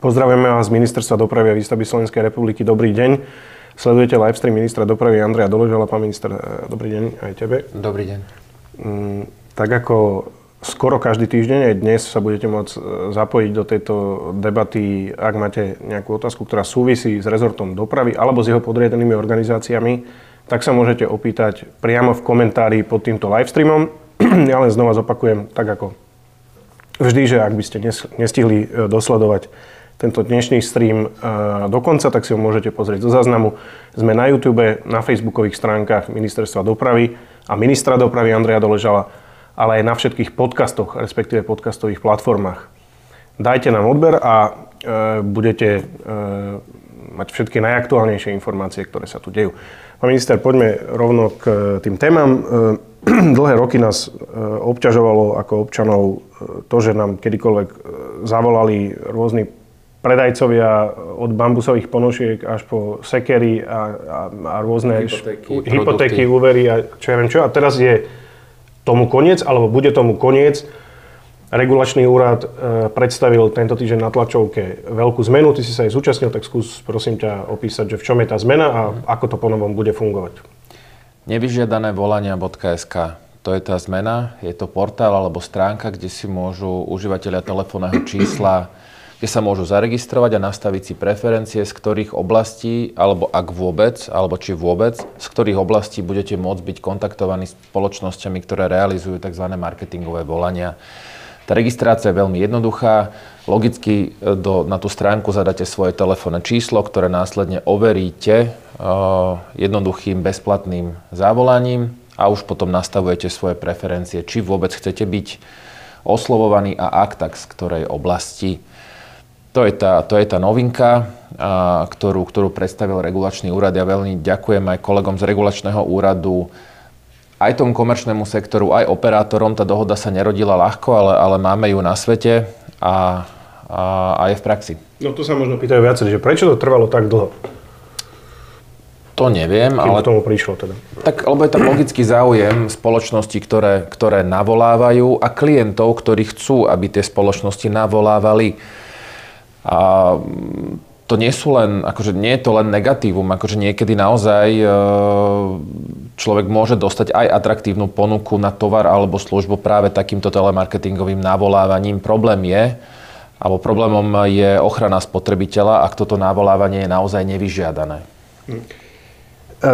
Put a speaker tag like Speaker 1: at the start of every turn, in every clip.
Speaker 1: Pozdravujeme vás z Ministerstva dopravy a výstavby Slovenskej republiky. Dobrý deň. Sledujete livestream ministra dopravy Andreja Doložala. Pán minister, e, dobrý deň aj tebe.
Speaker 2: Dobrý deň.
Speaker 1: Mm, tak ako skoro každý týždeň, aj dnes sa budete môcť e, zapojiť do tejto debaty, ak máte nejakú otázku, ktorá súvisí s rezortom dopravy alebo s jeho podriadenými organizáciami, tak sa môžete opýtať priamo v komentári pod týmto livestreamom. Ja len znova zopakujem, tak ako vždy, že ak by ste nestihli e, dosledovať tento dnešný stream e, do konca, tak si ho môžete pozrieť zo záznamu. Sme na YouTube, na facebookových stránkach Ministerstva dopravy a ministra dopravy Andreja Doležala, ale aj na všetkých podcastoch, respektíve podcastových platformách. Dajte nám odber a e, budete e, mať všetky najaktuálnejšie informácie, ktoré sa tu dejú. Pán minister, poďme rovno k tým témam. E, dlhé roky nás e, obťažovalo ako občanov e, to, že nám kedykoľvek zavolali rôzni predajcovia od bambusových ponožiek až po sekery a, a, a rôzne hypotéky, š, hypotéky úvery a čo ja viem čo. A teraz je tomu koniec, alebo bude tomu koniec. Regulačný úrad e, predstavil tento týždeň na tlačovke veľkú zmenu. Ty si sa aj zúčastnil, tak skús prosím ťa opísať, že v čom je tá zmena a ako to ponovom bude fungovať.
Speaker 2: Nevyžiadané volania.sk to je tá zmena. Je to portál alebo stránka, kde si môžu užívateľia telefónneho čísla kde sa môžu zaregistrovať a nastaviť si preferencie, z ktorých oblastí, alebo ak vôbec, alebo či vôbec, z ktorých oblastí budete môcť byť kontaktovaní s spoločnosťami, ktoré realizujú tzv. marketingové volania. Tá registrácia je veľmi jednoduchá. Logicky e, do, na tú stránku zadáte svoje telefónne číslo, ktoré následne overíte uh, jednoduchým bezplatným závolaním a už potom nastavujete svoje preferencie, či vôbec chcete byť oslovovaní a ak tak z ktorej oblasti. To je tá, to je tá novinka, a, ktorú, ktorú predstavil regulačný úrad. Ja veľmi ďakujem aj kolegom z regulačného úradu, aj tomu komerčnému sektoru, aj operátorom. Tá dohoda sa nerodila ľahko, ale, ale máme ju na svete a, a, a je v praxi.
Speaker 1: No tu sa možno pýtajú viacerí, že prečo to trvalo tak dlho?
Speaker 2: To neviem,
Speaker 1: Kým ale... tomu prišlo teda?
Speaker 2: Tak, lebo je tam logický záujem spoločnosti, ktoré, ktoré navolávajú a klientov, ktorí chcú, aby tie spoločnosti navolávali. A to nie sú len, akože nie je to len negatívum, akože niekedy naozaj e, človek môže dostať aj atraktívnu ponuku na tovar alebo službu práve takýmto telemarketingovým navolávaním. Problém je, alebo problémom je ochrana spotrebiteľa, ak toto navolávanie je naozaj nevyžiadané. Hm.
Speaker 1: E,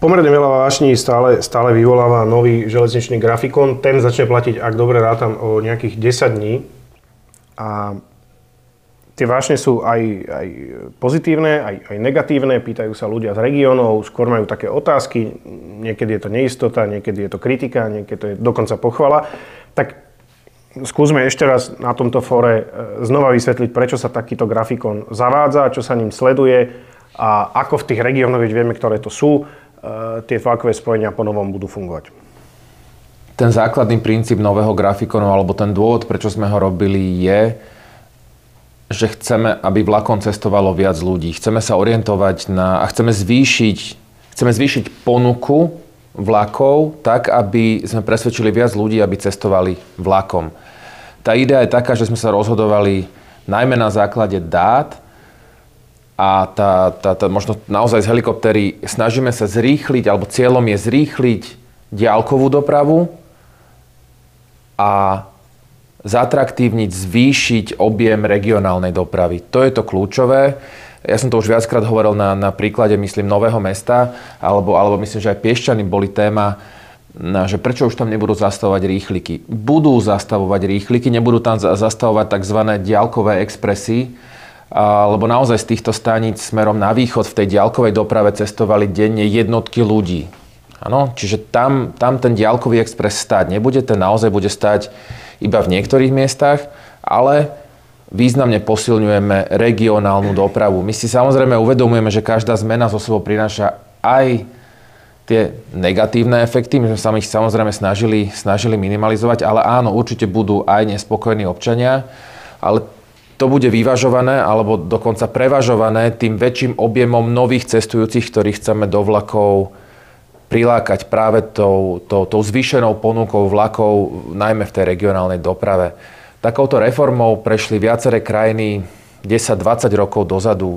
Speaker 1: pomerne veľa vášní stále, stále vyvoláva nový železničný grafikon. Ten začne platiť, ak dobre rátam, o nejakých 10 dní. A tie vášne sú aj, aj pozitívne, aj, aj negatívne, pýtajú sa ľudia z regiónov, skôr majú také otázky, niekedy je to neistota, niekedy je to kritika, niekedy to je dokonca pochvala. Tak skúsme ešte raz na tomto fóre e, znova vysvetliť, prečo sa takýto grafikon zavádza, čo sa ním sleduje a ako v tých regiónoch, veď vieme, ktoré to sú, e, tie vlakové spojenia po budú fungovať.
Speaker 2: Ten základný princíp nového grafikonu, alebo ten dôvod, prečo sme ho robili, je, že chceme, aby vlakom cestovalo viac ľudí. Chceme sa orientovať na, a chceme zvýšiť, chceme zvýšiť ponuku vlakov tak, aby sme presvedčili viac ľudí, aby cestovali vlakom. Tá idea je taká, že sme sa rozhodovali najmä na základe dát a tá, tá, tá, možno naozaj z helikoptery snažíme sa zrýchliť, alebo cieľom je zrýchliť diálkovú dopravu a zatraktívniť, zvýšiť objem regionálnej dopravy. To je to kľúčové. Ja som to už viackrát hovoril na, na príklade, myslím, Nového mesta, alebo, alebo myslím, že aj Piešťany boli téma, že prečo už tam nebudú zastavovať rýchliky. Budú zastavovať rýchliky, nebudú tam zastavovať tzv. diálkové expresy, lebo naozaj z týchto staníc smerom na východ v tej diálkovej doprave cestovali denne jednotky ľudí. Ano? Čiže tam, tam ten diálkový expres stáť nebude, ten naozaj bude stať iba v niektorých miestach, ale významne posilňujeme regionálnu dopravu. My si samozrejme uvedomujeme, že každá zmena zo sebou prináša aj tie negatívne efekty, my sme sa ich samozrejme snažili, snažili minimalizovať, ale áno, určite budú aj nespokojní občania, ale to bude vyvažované alebo dokonca prevažované tým väčším objemom nových cestujúcich, ktorých chceme do vlakov prilákať práve tou, tou, tou zvýšenou ponukou vlakov, najmä v tej regionálnej doprave. Takouto reformou prešli viaceré krajiny 10-20 rokov dozadu.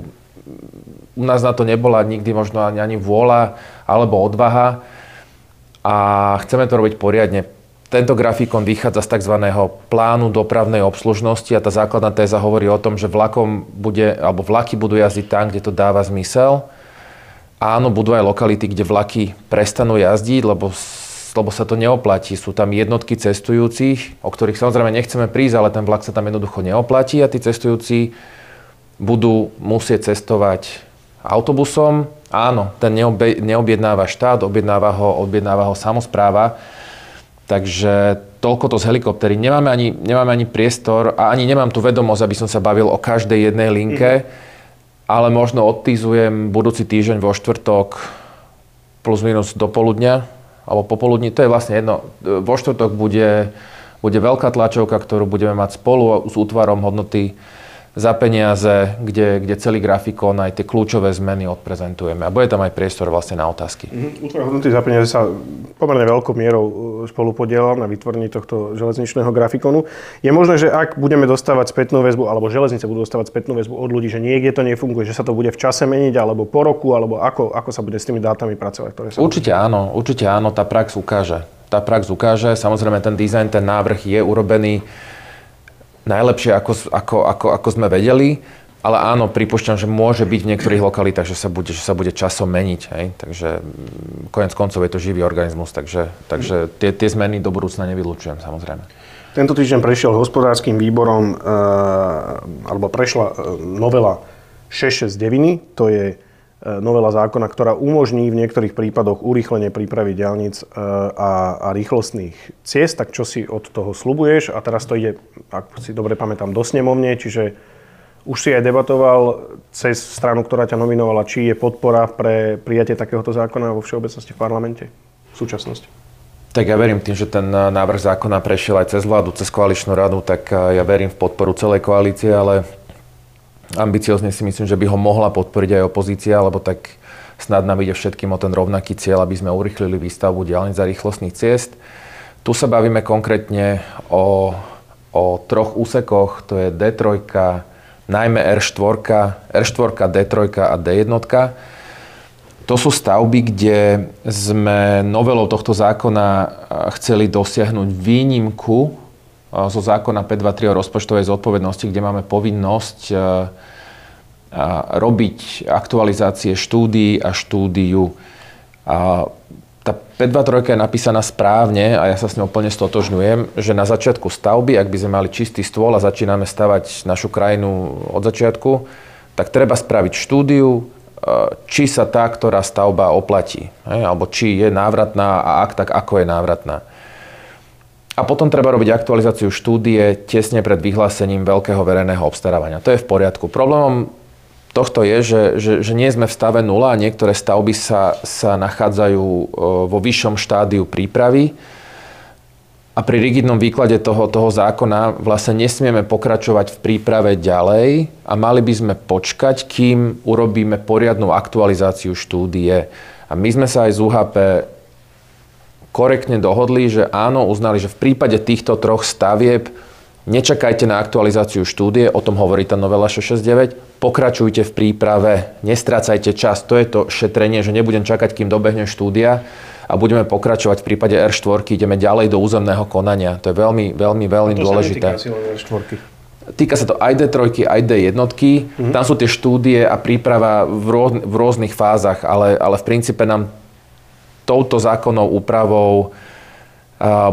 Speaker 2: U nás na to nebola nikdy možno ani, ani vôľa alebo odvaha a chceme to robiť poriadne. Tento grafikon vychádza z tzv. plánu dopravnej obslužnosti a tá základná téza hovorí o tom, že vlakom bude, alebo vlaky budú jazdiť tam, kde to dáva zmysel. Áno, budú aj lokality, kde vlaky prestanú jazdiť, lebo, lebo sa to neoplatí. Sú tam jednotky cestujúcich, o ktorých samozrejme nechceme prísť, ale ten vlak sa tam jednoducho neoplatí a tí cestujúci budú musieť cestovať autobusom. Áno, ten neobjednáva štát, objednáva ho, objednáva ho samozpráva Takže toľko to z helikoptery. Nemáme ani, nemáme ani priestor a ani nemám tu vedomosť, aby som sa bavil o každej jednej linke, mm-hmm. Ale možno odtýzujem budúci týždeň vo štvrtok plus minus do poludnia alebo popoludní, to je vlastne jedno. Vo štvrtok bude, bude veľká tlačovka, ktorú budeme mať spolu s útvarom hodnoty za peniaze, kde, kde celý grafikón aj tie kľúčové zmeny odprezentujeme. A bude tam aj priestor vlastne na otázky.
Speaker 1: Mm-hmm. Útvar hodnoty za peniaze sa pomerne veľkou mierou uh, spolupodielal na vytvorení tohto železničného grafikonu. Je možné, že ak budeme dostávať spätnú väzbu, alebo železnice budú dostávať spätnú väzbu od ľudí, že niekde to nefunguje, že sa to bude v čase meniť, alebo po roku, alebo ako, ako sa bude s tými dátami pracovať? Ktoré sa
Speaker 2: určite áno, určite áno, tá prax ukáže. Tá prax ukáže, samozrejme ten dizajn, ten návrh je urobený najlepšie, ako, ako, ako, ako sme vedeli. Ale áno, pripúšťam, že môže byť v niektorých lokalitách, že sa bude, že sa bude časom meniť. Hej? Takže mm, konec koncov je to živý organizmus, takže, takže tie, tie zmeny do budúcna nevylučujem samozrejme.
Speaker 1: Tento týždeň prešiel hospodárským výborom, e, alebo prešla e, novela 669, to je novela zákona, ktorá umožní v niektorých prípadoch urýchlenie prípravy diálnic e, a, a rýchlostných ciest. Tak čo si od toho slubuješ? A teraz to ide, ak si dobre pamätám, do snemovne, čiže už si aj debatoval cez stranu, ktorá ťa nominovala, či je podpora pre prijatie takéhoto zákona vo všeobecnosti v parlamente v súčasnosti.
Speaker 2: Tak ja verím tým, že ten návrh zákona prešiel aj cez vládu, cez koaličnú radu, tak ja verím v podporu celej koalície, ale Ambiciozne si myslím, že by ho mohla podporiť aj opozícia, lebo tak snad nám ide všetkým o ten rovnaký cieľ, aby sme urychlili výstavbu diálnic za rýchlostných ciest. Tu sa bavíme konkrétne o, o troch úsekoch, to je D3, najmä R4, R4, D3 a D1. To sú stavby, kde sme novelou tohto zákona chceli dosiahnuť výnimku zo zákona 523 o rozpočtovej zodpovednosti, kde máme povinnosť e, robiť aktualizácie štúdií a štúdiu. A tá 523 je napísaná správne a ja sa s ňou plne stotožňujem, že na začiatku stavby, ak by sme mali čistý stôl a začíname stavať našu krajinu od začiatku, tak treba spraviť štúdiu, e, či sa tá, ktorá stavba oplatí, alebo či je návratná a ak tak, ako je návratná. A potom treba robiť aktualizáciu štúdie tesne pred vyhlásením veľkého verejného obstarávania. To je v poriadku. Problémom tohto je, že, že, že nie sme v stave nula a niektoré stavby sa, sa nachádzajú e, vo vyššom štádiu prípravy. A pri rigidnom výklade toho, toho zákona vlastne nesmieme pokračovať v príprave ďalej a mali by sme počkať, kým urobíme poriadnu aktualizáciu štúdie. A my sme sa aj z UHP korektne dohodli, že áno, uznali, že v prípade týchto troch stavieb nečakajte na aktualizáciu štúdie, o tom hovorí tá novela 669, pokračujte v príprave, nestrácajte čas, to je to šetrenie, že nebudem čakať, kým dobehne štúdia a budeme pokračovať v prípade R4, ideme ďalej do územného konania. To je veľmi, veľmi, veľmi to dôležité.
Speaker 1: Sa R4.
Speaker 2: Týka sa to aj D3, aj D1. Mm-hmm. Tam sú tie štúdie a príprava v, rôz, v rôznych fázach, ale, ale v princípe nám touto zákonnou úpravou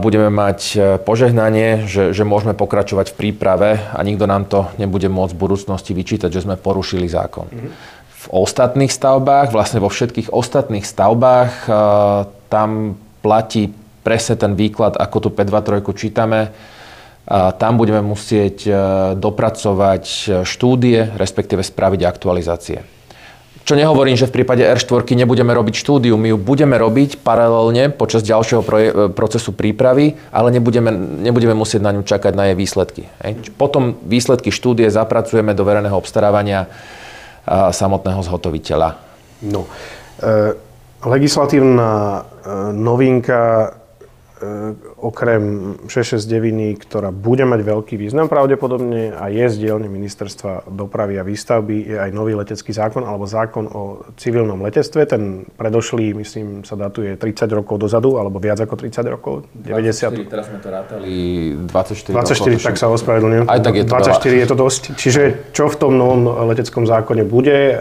Speaker 2: budeme mať e, požehnanie, že, že môžeme pokračovať v príprave a nikto nám to nebude môcť v budúcnosti vyčítať, že sme porušili zákon. Mm-hmm. V ostatných stavbách, vlastne vo všetkých ostatných stavbách, tam platí presne ten výklad, ako tu 523 čítame. Tam budeme musieť e, dopracovať e, štúdie, respektíve spraviť aktualizácie. Čo nehovorím, že v prípade R4 nebudeme robiť štúdiu, my ju budeme robiť paralelne počas ďalšieho proje- procesu prípravy, ale nebudeme, nebudeme musieť na ňu čakať na jej výsledky. Potom výsledky štúdie zapracujeme do verejného obstarávania samotného zhotoviteľa.
Speaker 1: No, e, legislatívna e, novinka okrem 669, ktorá bude mať veľký význam pravdepodobne a je z dielne ministerstva dopravy a výstavby, je aj nový letecký zákon alebo zákon o civilnom letectve. Ten predošlý, myslím, sa datuje 30 rokov dozadu, alebo viac ako 30 rokov, 90.
Speaker 2: 24, teraz sme to rátali 24
Speaker 1: 24,
Speaker 2: rokov.
Speaker 1: tak sa ospravedlňujem.
Speaker 2: Aj tak je to
Speaker 1: 24
Speaker 2: veľa.
Speaker 1: je to dosť. Čiže čo v tom novom leteckom zákone bude? E,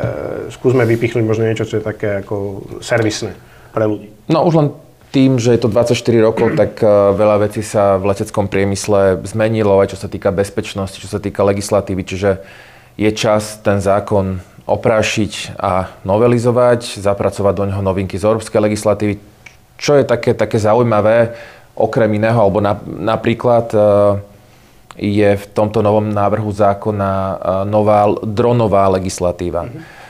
Speaker 1: Skúsme vypichnúť možno niečo, čo je také ako servisné pre ľudí.
Speaker 2: No už len tým, že je to 24 rokov, tak eh, veľa vecí sa v leteckom priemysle zmenilo, aj čo sa týka bezpečnosti, čo sa týka legislatívy, čiže je čas ten zákon oprášiť a novelizovať, zapracovať do neho novinky z európskej legislatívy. Čo je také, také zaujímavé, okrem iného, alebo na, napríklad eh, je v tomto novom návrhu zákona eh, nová dronová legislatíva. Mm-hmm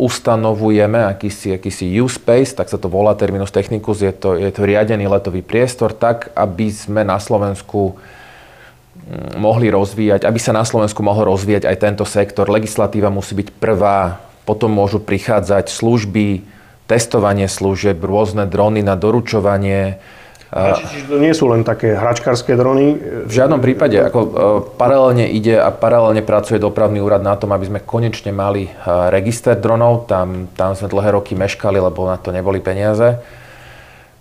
Speaker 2: ustanovujeme akýsi, akýsi U-Space, tak sa to volá terminus technicus, je to, je to riadený letový priestor, tak aby sme na Slovensku mm, mohli rozvíjať, aby sa na Slovensku mohol rozvíjať aj tento sektor. Legislatíva musí byť prvá, potom môžu prichádzať služby, testovanie služieb, rôzne drony na doručovanie,
Speaker 1: Čiže to nie sú len také hračkárske drony?
Speaker 2: V žiadnom prípade. Ako, e, paralelne ide a paralelne pracuje dopravný úrad na tom, aby sme konečne mali e, register dronov. Tam, tam sme dlhé roky meškali, lebo na to neboli peniaze.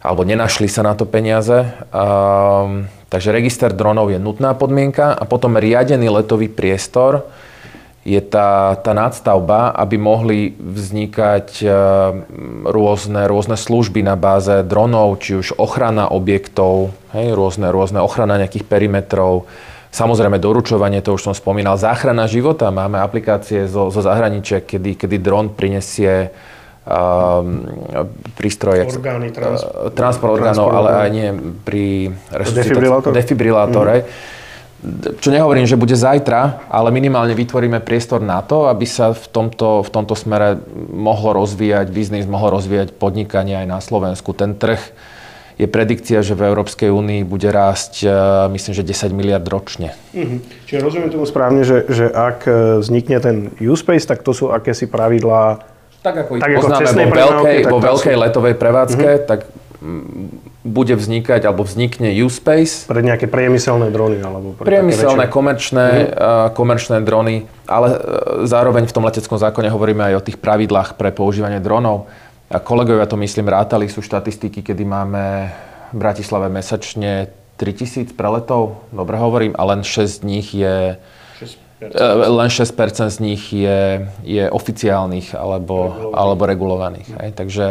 Speaker 2: Alebo nenašli sa na to peniaze. Um, takže register dronov je nutná podmienka. A potom riadený letový priestor, je tá, tá nadstavba, aby mohli vznikať e, rôzne, rôzne služby na báze dronov, či už ochrana objektov, hej, rôzne, rôzne ochrana nejakých perimetrov, Samozrejme, doručovanie, to už som spomínal, záchrana života. Máme aplikácie zo, zo zahraničia, kedy, kedy dron prinesie um, prístroje...
Speaker 1: Orgány, transport,
Speaker 2: transport orgánov, ale aj nie pri...
Speaker 1: Defibrilátor?
Speaker 2: Defibrilátor, mm. Čo nehovorím, že bude zajtra, ale minimálne vytvoríme priestor na to, aby sa v tomto, v tomto smere mohlo rozvíjať biznis, mohlo rozvíjať podnikanie aj na Slovensku. Ten trh je predikcia, že v Európskej únii bude rásť, e, myslím, že 10 miliard ročne.
Speaker 1: Mhm. Čiže rozumiem tomu správne, že, že ak e, vznikne ten U-Space, tak to sú akési pravidlá
Speaker 2: tak ako tak poznáme ako vo veľkej, vo veľkej sú... letovej prevádzke, uh-huh. tak bude vznikať alebo vznikne U-Space.
Speaker 1: Pre nejaké priemyselné drony alebo pre
Speaker 2: Priemyselné, komerčné, uh-huh. komerčné drony, ale e, zároveň v tom leteckom zákone hovoríme aj o tých pravidlách pre používanie dronov. A kolegovia to myslím rátali, sú štatistiky, kedy máme v Bratislave mesačne 3000 preletov, dobre hovorím, a len 6 z nich je 6%. E, len 6% z nich je, je oficiálnych alebo, regulovaných. alebo regulovaných. Hej. Takže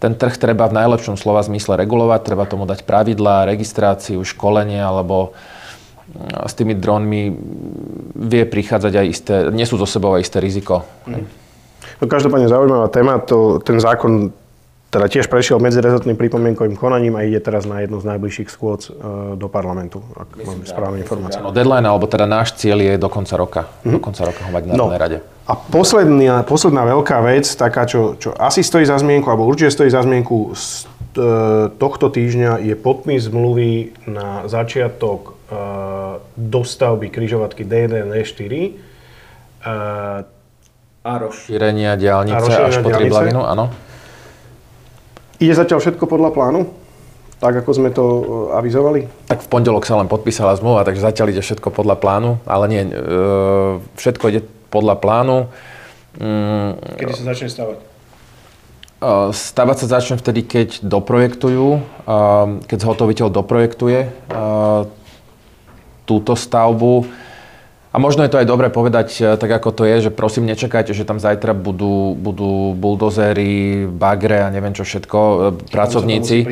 Speaker 2: ten trh treba v najlepšom slova zmysle regulovať, treba tomu dať pravidlá, registráciu, školenie, alebo mm, s tými dronmi vie prichádzať aj isté, nesú zo sebou aj isté riziko. Mm.
Speaker 1: No každopádne zaujímavá téma, to, ten zákon teda tiež prešiel medzirezortným pripomienkovým konaním a ide teraz na jednu z najbližších skôd e, do parlamentu, ak myslím, mám správne informácie.
Speaker 2: Áno, deadline, alebo teda náš cieľ je do konca roka. Mm-hmm. Do konca roka ho mať na no. rade.
Speaker 1: A posledná, posledná veľká vec, taká, čo, čo asi stojí za zmienku, alebo určite stojí za zmienku z e, tohto týždňa, je podpis zmluvy na začiatok e, dostavby križovatky D1 D4.
Speaker 2: A rozšírenia diálnice až po Triblavinu, áno.
Speaker 1: Ide zatiaľ všetko podľa plánu? Tak, ako sme to e, avizovali?
Speaker 2: Tak v pondelok sa len podpísala zmluva, takže zatiaľ ide všetko podľa plánu, ale nie, e, všetko ide podľa plánu.
Speaker 1: Mm, Kedy sa začne stavať?
Speaker 2: E, stavať sa začne vtedy, keď doprojektujú, keď zhotoviteľ doprojektuje túto stavbu a možno je to aj dobre povedať e, tak, ako to je, že prosím, nečakajte, že tam zajtra budú, budú buldozéry, bagre a neviem čo všetko, e, pracovníci.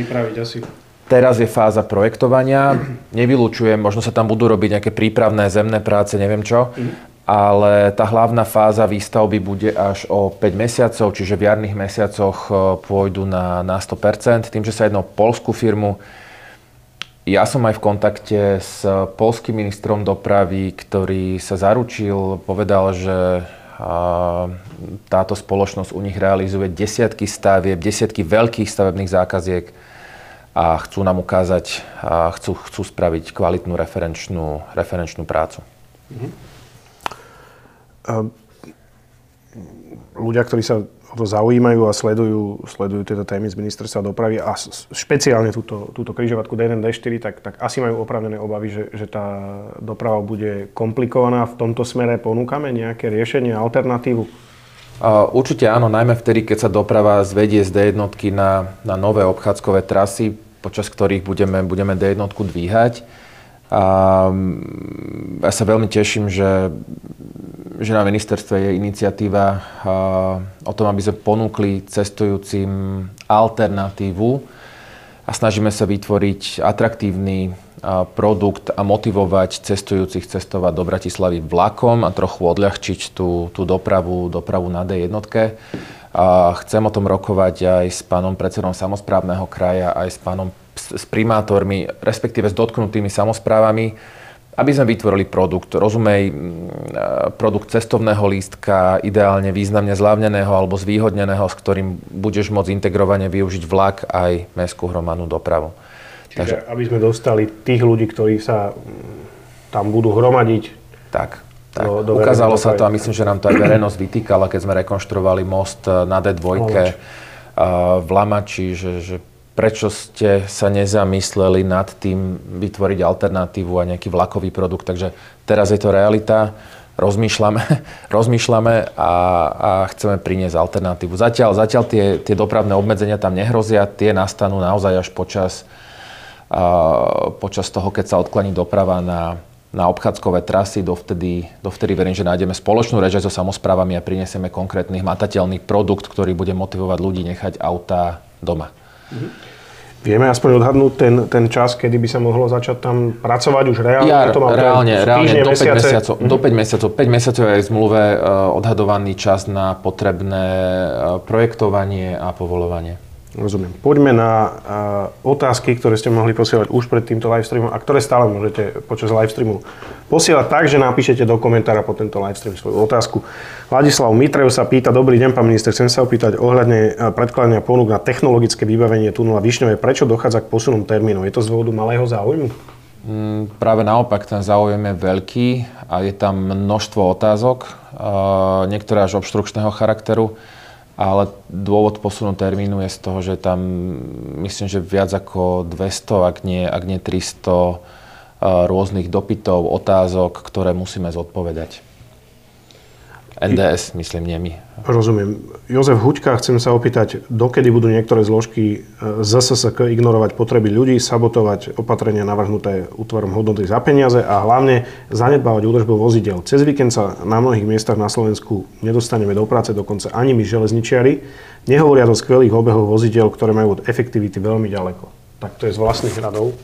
Speaker 2: Teraz je fáza projektovania, nevylučujem, možno sa tam budú robiť nejaké prípravné zemné práce, neviem čo, mm. ale tá hlavná fáza výstavby bude až o 5 mesiacov, čiže v jarných mesiacoch e, pôjdu na, na 100%. Tým, že sa jedno o polskú firmu, ja som aj v kontakte s polským ministrom dopravy, ktorý sa zaručil, povedal, že táto spoločnosť u nich realizuje desiatky stavieb, desiatky veľkých stavebných zákaziek a chcú nám ukázať, a chcú, chcú spraviť kvalitnú referenčnú, referenčnú prácu. Mm-hmm.
Speaker 1: ľudia, ktorí sa o to zaujímajú a sledujú, sledujú tieto témy z ministerstva dopravy a špeciálne túto, túto križovatku D1, D4, tak, tak asi majú opravnené obavy, že, že tá doprava bude komplikovaná. V tomto smere ponúkame nejaké riešenie, alternatívu?
Speaker 2: Určite áno, najmä vtedy, keď sa doprava zvedie z D1 na, na nové obchádzkové trasy, počas ktorých budeme, budeme D1 dvíhať. A mm, ja sa veľmi teším, že že na ministerstve je iniciatíva o tom, aby sme ponúkli cestujúcim alternatívu a snažíme sa vytvoriť atraktívny produkt a motivovať cestujúcich cestovať do Bratislavy vlakom a trochu odľahčiť tú, tú dopravu, dopravu na D1. A chcem o tom rokovať aj s pánom predsedom samozprávneho kraja, aj s pánom s primátormi, respektíve s dotknutými samozprávami, aby sme vytvorili produkt, rozumej, produkt cestovného lístka, ideálne významne zľavneného alebo zvýhodneného, s ktorým budeš môcť integrovane využiť vlak aj mestskú hromadnú dopravu.
Speaker 1: Čiže Takže, aby sme dostali tých ľudí, ktorí sa tam budú hromadiť.
Speaker 2: Tak, tak. Do, do Ukázalo sa to a myslím, že nám to aj verejnosť vytýkala, keď sme rekonštruovali most na D2 v Lamači, že, že prečo ste sa nezamysleli nad tým vytvoriť alternatívu a nejaký vlakový produkt. Takže teraz je to realita, rozmýšľame, rozmýšľame a, a chceme priniesť alternatívu. Zatiaľ, zatiaľ tie, tie dopravné obmedzenia tam nehrozia, tie nastanú naozaj až počas, a, počas toho, keď sa odklaní doprava na, na obchádzkové trasy, dovtedy, dovtedy verím, že nájdeme spoločnú reč so samozprávami a prinesieme konkrétny hmatateľný produkt, ktorý bude motivovať ľudí nechať autá doma. Mm-hmm.
Speaker 1: Vieme aspoň odhadnúť ten, ten čas, kedy by sa mohlo začať tam pracovať už reálne?
Speaker 2: Ja, to reálne, reálne do 5 mesiacov. Mm-hmm. Do 5 mesiacov. 5 mesiacov je v zmluve uh, odhadovaný čas na potrebné uh, projektovanie a povolovanie.
Speaker 1: Rozumiem. Poďme na uh, otázky, ktoré ste mohli posielať už pred týmto livestreamom a ktoré stále môžete počas livestreamu posielať tak, že napíšete do komentára po tento livestream svoju otázku. Vladislav Mitrev sa pýta, dobrý deň, pán minister, chcem sa opýtať ohľadne predkladania ponúk na technologické vybavenie tunela Višňové. Prečo dochádza k posunom termínov? Je to z dôvodu malého záujmu?
Speaker 2: Mm, práve naopak, ten záujem je veľký a je tam množstvo otázok, uh, niektoré až obštrukčného charakteru ale dôvod posunu termínu je z toho, že tam myslím, že viac ako 200, ak nie, ak nie 300 eh, rôznych dopytov, otázok, ktoré musíme zodpovedať. NDS, myslím, nie my.
Speaker 1: Rozumiem. Jozef Huďka, chcem sa opýtať, dokedy budú niektoré zložky e, z SSK ignorovať potreby ľudí, sabotovať opatrenia navrhnuté útvarom hodnoty za peniaze a hlavne zanedbávať údržbu vozidel. Cez víkend sa na mnohých miestach na Slovensku nedostaneme do práce, dokonca ani my železničiari, nehovoria o skvelých obehoch vozidel, ktoré majú od efektivity veľmi ďaleko. Tak to je z vlastných radov.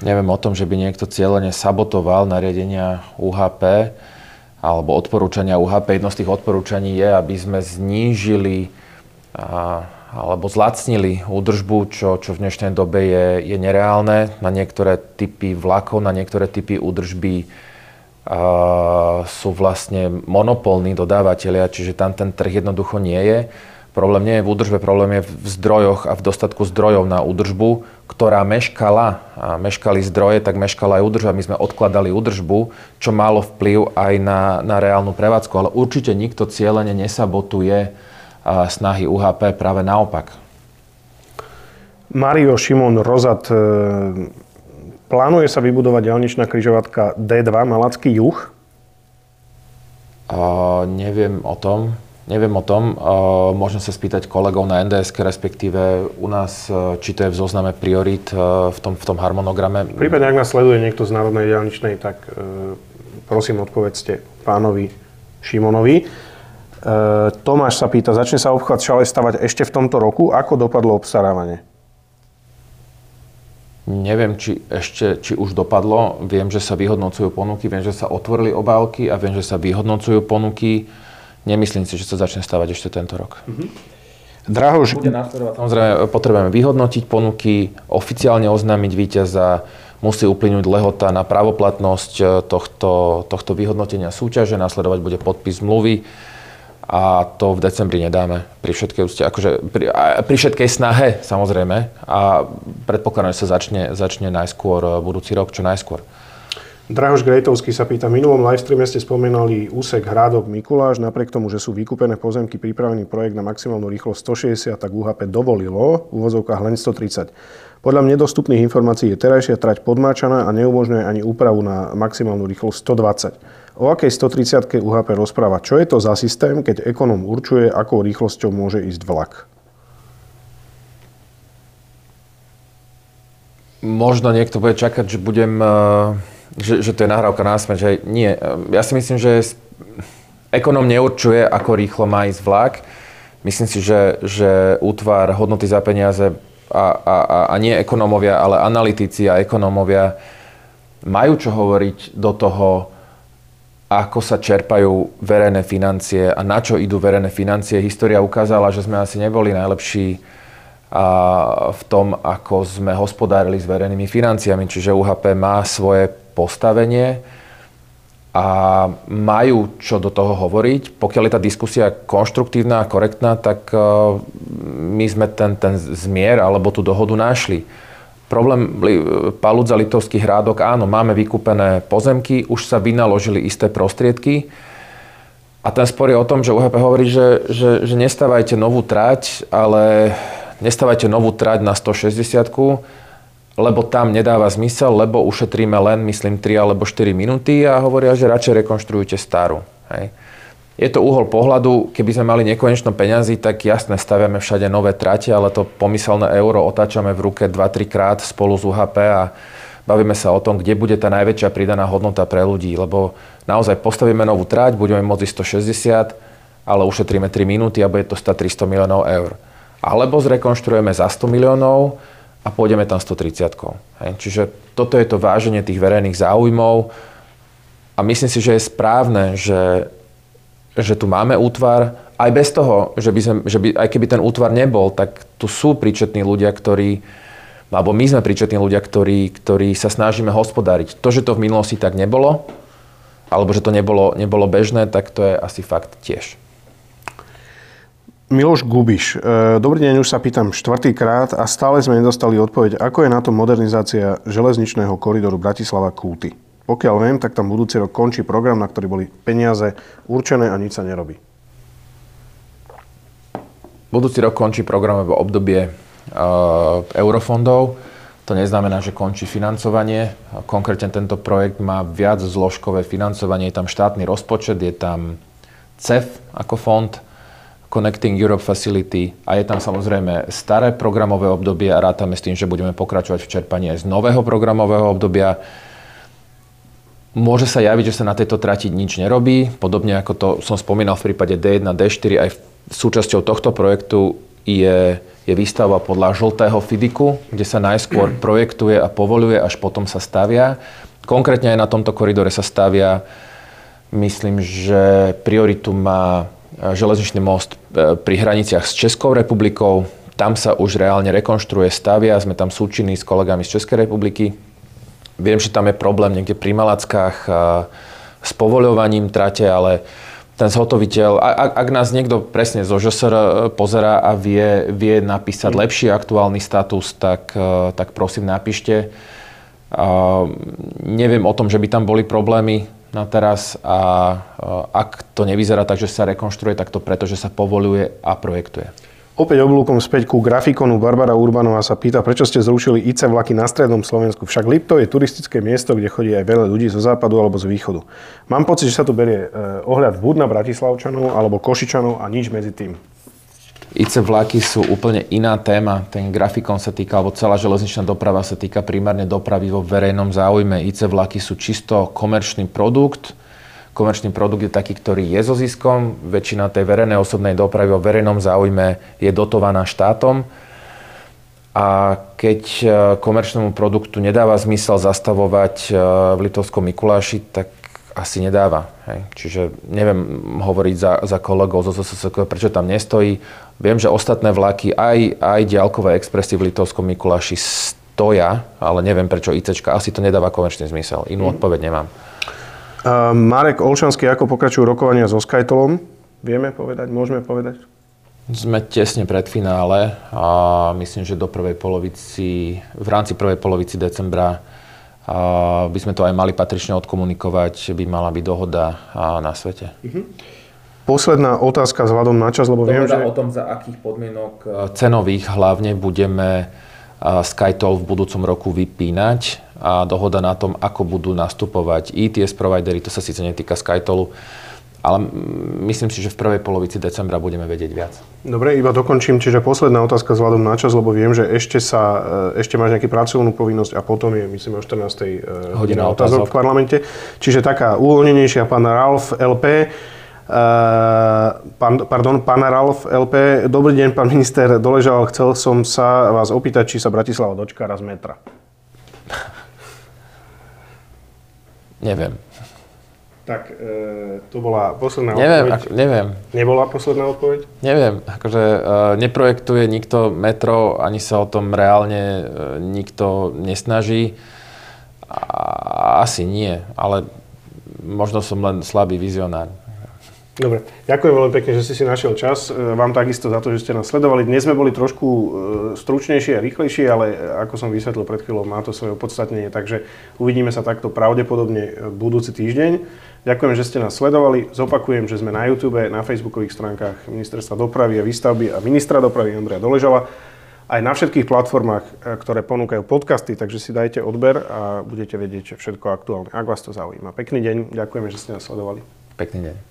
Speaker 2: Neviem o tom, že by niekto cieľene sabotoval nariadenia UHP alebo odporúčania UHP. Jedno z tých odporúčaní je, aby sme znížili alebo zlacnili údržbu, čo, čo v dnešnej dobe je, je nereálne. Na niektoré typy vlakov, na niektoré typy údržby a, sú vlastne monopolní dodávateľia, čiže tam ten trh jednoducho nie je. Problém nie je v údržbe, problém je v zdrojoch a v dostatku zdrojov na údržbu, ktorá meškala, a meškali zdroje, tak meškala aj údržba. My sme odkladali údržbu, čo malo vplyv aj na, na reálnu prevádzku, ale určite nikto cieľene nesabotuje snahy UHP, práve naopak.
Speaker 1: Mario Šimon Rozat, e, plánuje sa vybudovať ďalničná križovatka D2 Malacký juh?
Speaker 2: Uh, neviem o tom. Neviem o tom, môžem sa spýtať kolegov na NDS, respektíve u nás, e, či to je v zozname priorit e, v tom, v tom harmonograme.
Speaker 1: Prípadne, ak nás sleduje niekto z Národnej diálničnej, tak e, prosím odpovedzte pánovi Šimonovi. Tomáš sa pýta, začne sa obchvat šale stavať ešte v tomto roku? Ako dopadlo obstarávanie?
Speaker 2: Neviem, či ešte, či už dopadlo. Viem, že sa vyhodnocujú ponuky, viem, že sa otvorili obálky a viem, že sa vyhodnocujú ponuky. Nemyslím si, že sa začne stavať ešte tento rok. Mm-hmm.
Speaker 1: Drahož...
Speaker 2: Bude Samozrejme, potrebujeme vyhodnotiť ponuky, oficiálne oznámiť víťaza, musí uplynúť lehota na pravoplatnosť e, tohto, tohto vyhodnotenia súťaže, následovať bude podpis zmluvy a to v decembri nedáme pri všetkej úste, akože pri, pri všetkej snahe samozrejme a predpokladám, že sa začne, začne najskôr e, budúci rok, čo najskôr.
Speaker 1: Drahoš Grejtovský sa pýta, v minulom livestreame ste spomínali úsek Hrádok Mikuláš, napriek tomu, že sú vykúpené pozemky, pripravený projekt na maximálnu rýchlosť 160, tak UHP dovolilo v úvozovkách len 130. Podľa mne dostupných informácií je terajšia trať podmáčaná a neumožňuje ani úpravu na maximálnu rýchlosť 120. O akej 130 UHP rozpráva? Čo je to za systém, keď ekonom určuje, akou rýchlosťou môže ísť vlak?
Speaker 2: Možno niekto bude čakať, že budem uh že, že to je nahrávka na smer, že nie. Ja si myslím, že ekonom neurčuje, ako rýchlo má ísť vlak. Myslím si, že, že útvar hodnoty za peniaze a, a, a nie ekonómovia, ale analytici a ekonómovia majú čo hovoriť do toho, ako sa čerpajú verejné financie a na čo idú verejné financie. História ukázala, že sme asi neboli najlepší a v tom, ako sme hospodárili s verejnými financiami. Čiže UHP má svoje postavenie a majú čo do toho hovoriť. Pokiaľ je tá diskusia konštruktívna a korektná, tak e, my sme ten, ten zmier alebo tú dohodu našli. Problém Paludza Litovský hrádok, áno, máme vykúpené pozemky, už sa vynaložili isté prostriedky. A ten spor je o tom, že UHP hovorí, že, že, že nestávajte novú trať, ale nestávajte novú trať na 160 lebo tam nedáva zmysel, lebo ušetríme len, myslím, 3 alebo 4 minúty a hovoria, že radšej rekonštruujte starú. Hej. Je to uhol pohľadu, keby sme mali nekonečno peňazí, tak jasne staviame všade nové trate, ale to pomyselné euro otáčame v ruke 2-3 krát spolu s UHP a bavíme sa o tom, kde bude tá najväčšia pridaná hodnota pre ľudí, lebo naozaj postavíme novú trať, budeme môcť 160, ale ušetríme 3 minúty a bude to stať 300 miliónov eur. Alebo zrekonštruujeme za 100 miliónov, a pôjdeme tam 130. Hej. Čiže toto je to váženie tých verejných záujmov a myslím si, že je správne, že, že tu máme útvar, aj bez toho, že by, sme, že by aj keby ten útvar nebol, tak tu sú príčetní ľudia, ktorí alebo my sme príčetní ľudia, ktorí, ktorí sa snažíme hospodáriť. To, že to v minulosti tak nebolo, alebo že to nebolo, nebolo bežné, tak to je asi fakt tiež.
Speaker 1: Miloš Gubiš, e, dobrý deň, už sa pýtam štvrtýkrát a stále sme nedostali odpoveď, ako je na to modernizácia železničného koridoru Bratislava-Kúty. Pokiaľ viem, tak tam budúci rok končí program, na ktorý boli peniaze určené a nič sa nerobí.
Speaker 2: Budúci rok končí programové obdobie uh, eurofondov. To neznamená, že končí financovanie. Konkrétne tento projekt má viac zložkové financovanie. Je tam štátny rozpočet, je tam CEF ako fond, Connecting Europe Facility a je tam samozrejme staré programové obdobie a rátame s tým, že budeme pokračovať v čerpaní aj z nového programového obdobia. Môže sa javiť, že sa na tejto trati nič nerobí, podobne ako to som spomínal v prípade D1, D4, aj súčasťou tohto projektu je, je výstava podľa žltého FIDIKu, kde sa najskôr projektuje a povoluje, až potom sa stavia. Konkrétne aj na tomto koridore sa stavia, myslím, že prioritu má železničný most e, pri hraniciach s Českou republikou. Tam sa už reálne rekonštruuje, stavia, sme tam súčinní s kolegami z Českej republiky. Viem, že tam je problém niekde pri Malackách s povoľovaním trate, ale ten zhotoviteľ, ak, ak nás niekto presne zo ŽSR e, pozera a vie, vie napísať mm. lepší aktuálny status, tak, e, tak prosím napíšte. Uh, neviem o tom, že by tam boli problémy na teraz a ak to nevyzerá tak, že sa rekonštruuje, tak to preto, že sa povoluje a projektuje.
Speaker 1: Opäť oblúkom späť ku grafikonu. Barbara Urbanová sa pýta, prečo ste zrušili IC vlaky na strednom Slovensku. Však Lipto je turistické miesto, kde chodí aj veľa ľudí zo západu alebo z východu. Mám pocit, že sa tu berie e, ohľad buď na Bratislavčanov alebo Košičanov a nič medzi tým.
Speaker 2: IC vlaky sú úplne iná téma. Ten grafikon sa týka, alebo celá železničná doprava sa týka primárne dopravy vo verejnom záujme. IC vlaky sú čisto komerčný produkt. Komerčný produkt je taký, ktorý je so ziskom. Väčšina tej verejnej osobnej dopravy vo verejnom záujme je dotovaná štátom. A keď e, komerčnému produktu nedáva zmysel zastavovať e, v Litovskom Mikuláši, tak asi nedáva. Hej. Čiže neviem hovoriť za, za kolegov zo SSK, prečo tam nestojí. Viem, že ostatné vlaky, aj, aj diaľkové expresy v Litovskom Mikuláši stoja, ale neviem prečo ICčka. Asi to nedáva komerčný zmysel. Inú mm. odpoveď nemám.
Speaker 1: Uh, Marek Olšanský, ako pokračujú rokovania so Skytolom? Vieme povedať? Môžeme povedať?
Speaker 2: Sme tesne pred finále a myslím, že do prvej polovici, v rámci prvej polovici decembra by sme to aj mali patrične odkomunikovať, by mala byť dohoda na svete.
Speaker 1: Posledná otázka vzhľadom na čas, lebo viem, že...
Speaker 2: o tom, za akých podmienok e, cenových hlavne budeme e, SkyToll v budúcom roku vypínať a dohoda na tom, ako budú nastupovať ITS providery, to sa síce netýka SkyTollu, ale myslím si, že v prvej polovici decembra budeme vedieť viac.
Speaker 1: Dobre, iba dokončím. Čiže posledná otázka vzhľadom na čas, lebo viem, že ešte, sa, e, ešte máš nejakú pracovnú povinnosť a potom je, myslím, o 14. hodina otázok v parlamente. Čiže taká uvoľnenejšia pán Ralf LP. Uh, pán, pardon, pán Ralf LP. Dobrý deň, pán minister Doležal. Chcel som sa vás opýtať, či sa Bratislava dočká raz metra.
Speaker 2: Neviem.
Speaker 1: Tak e, to bola posledná
Speaker 2: neviem,
Speaker 1: odpoveď.
Speaker 2: Ak, neviem.
Speaker 1: Nebola posledná odpoveď?
Speaker 2: Neviem. Akože e, neprojektuje nikto metro, ani sa o tom reálne e, nikto nesnaží. A, asi nie, ale možno som len slabý vizionár.
Speaker 1: Dobre, ďakujem veľmi pekne, že ste si našiel čas. E, vám takisto za to, že ste nás sledovali. Dnes sme boli trošku e, stručnejšie a rýchlejšie, ale e, ako som vysvetlil pred chvíľou, má to svoje opodstatnenie, takže uvidíme sa takto pravdepodobne budúci týždeň. Ďakujem, že ste nás sledovali. Zopakujem, že sme na YouTube, na facebookových stránkach Ministerstva dopravy a výstavby a ministra dopravy Andreja Doležala aj na všetkých platformách, ktoré ponúkajú podcasty, takže si dajte odber a budete vedieť všetko aktuálne, ak vás to zaujíma. Pekný deň, ďakujeme, že ste nás sledovali.
Speaker 2: Pekný deň.